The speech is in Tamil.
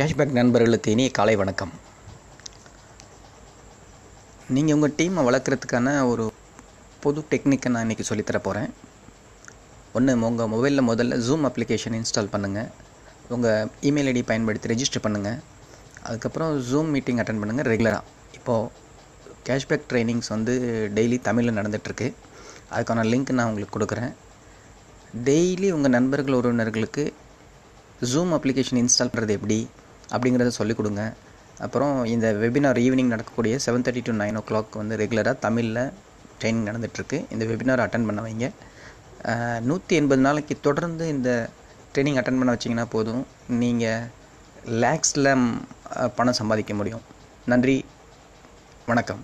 கேஷ்பேக் நண்பர்களுக்கு இனிய காலை வணக்கம். நீங்கள் உங்கள் டீமை வளர்க்குறதுக்கான ஒரு பொது டெக்னிக்கை நான் இன்றைக்கி சொல்லித்தர போகிறேன் ஒன்று உங்கள் மொபைலில் முதல்ல ஜூம் அப்ளிகேஷன் இன்ஸ்டால் பண்ணுங்கள் உங்கள் இமெயில் ஐடி பயன்படுத்தி ரெஜிஸ்டர் பண்ணுங்கள் அதுக்கப்புறம் ஜூம் மீட்டிங் அட்டன் பண்ணுங்கள் ரெகுலராக இப்போது கேஷ்பேக் ட்ரைனிங்ஸ் வந்து டெய்லி தமிழில் நடந்துகிட்ருக்கு அதுக்கான லிங்க் நான் உங்களுக்கு கொடுக்குறேன். டெய்லி உங்கள் நண்பர்கள் உறவினர்களுக்கு ஜூம் அப்ளிகேஷன் இன்ஸ்டால் பண்ணுறது எப்படி? அப்படிங்கிறத சொல்லிக் கொடுங்க. அப்புறம் இந்த வெபினார் ஈவினிங் நடக்கக்கூடிய seven thirty to nine o'clock வந்து ரெகுலராக தமிழில் ட்ரைனிங் நடந்துகிட்ருக்கு இந்த வெபினார் அட்டன் பண்ண வைங்க. நூற்றி எண்பது நாளைக்கு தொடர்ந்து இந்த ட்ரைனிங் அட்டன் பண்ண வச்சிங்கன்னா போதும். நீங்கள் லேக்ஸில் பணம் சம்பாதிக்க முடியும். நன்றி. வணக்கம்.